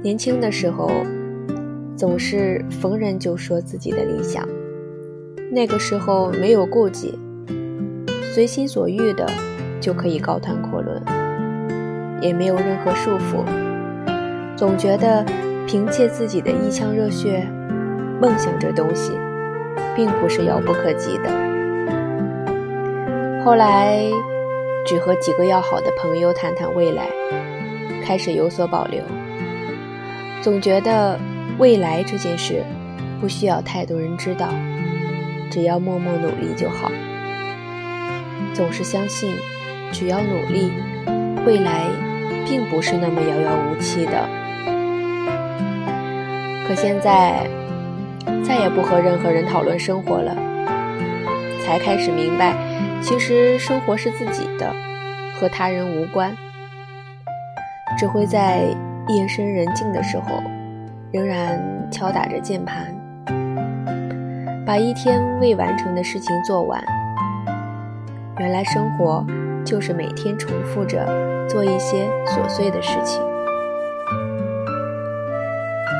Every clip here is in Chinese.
年轻的时候，总是逢人就说自己的理想。那个时候没有顾忌，随心所欲的就可以高谈阔论，也没有任何束缚。总觉得凭借自己的一腔热血，梦想这东西，并不是遥不可及的。后来，只和几个要好的朋友谈谈未来，开始有所保留。总觉得未来这件事不需要太多人知道，只要默默努力就好。总是相信，只要努力，未来并不是那么遥遥无期的。可现在再也不和任何人讨论生活了，才开始明白，其实生活是自己的，和他人无关，只会在。夜深人静的时候，仍然敲打着键盘，把一天未完成的事情做完。原来生活就是每天重复着做一些琐碎的事情。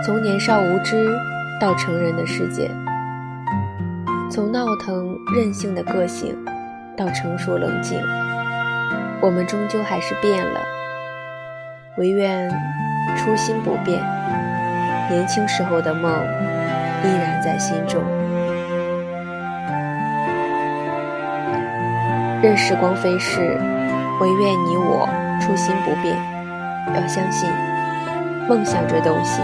从年少无知到成人的世界，从闹腾任性的个性到成熟冷静，我们终究还是变了。唯愿。初心不变，年轻时候的梦依然在心中。任时光飞逝，唯愿你我初心不变。要相信，梦想这东西，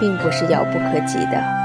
并不是遥不可及的。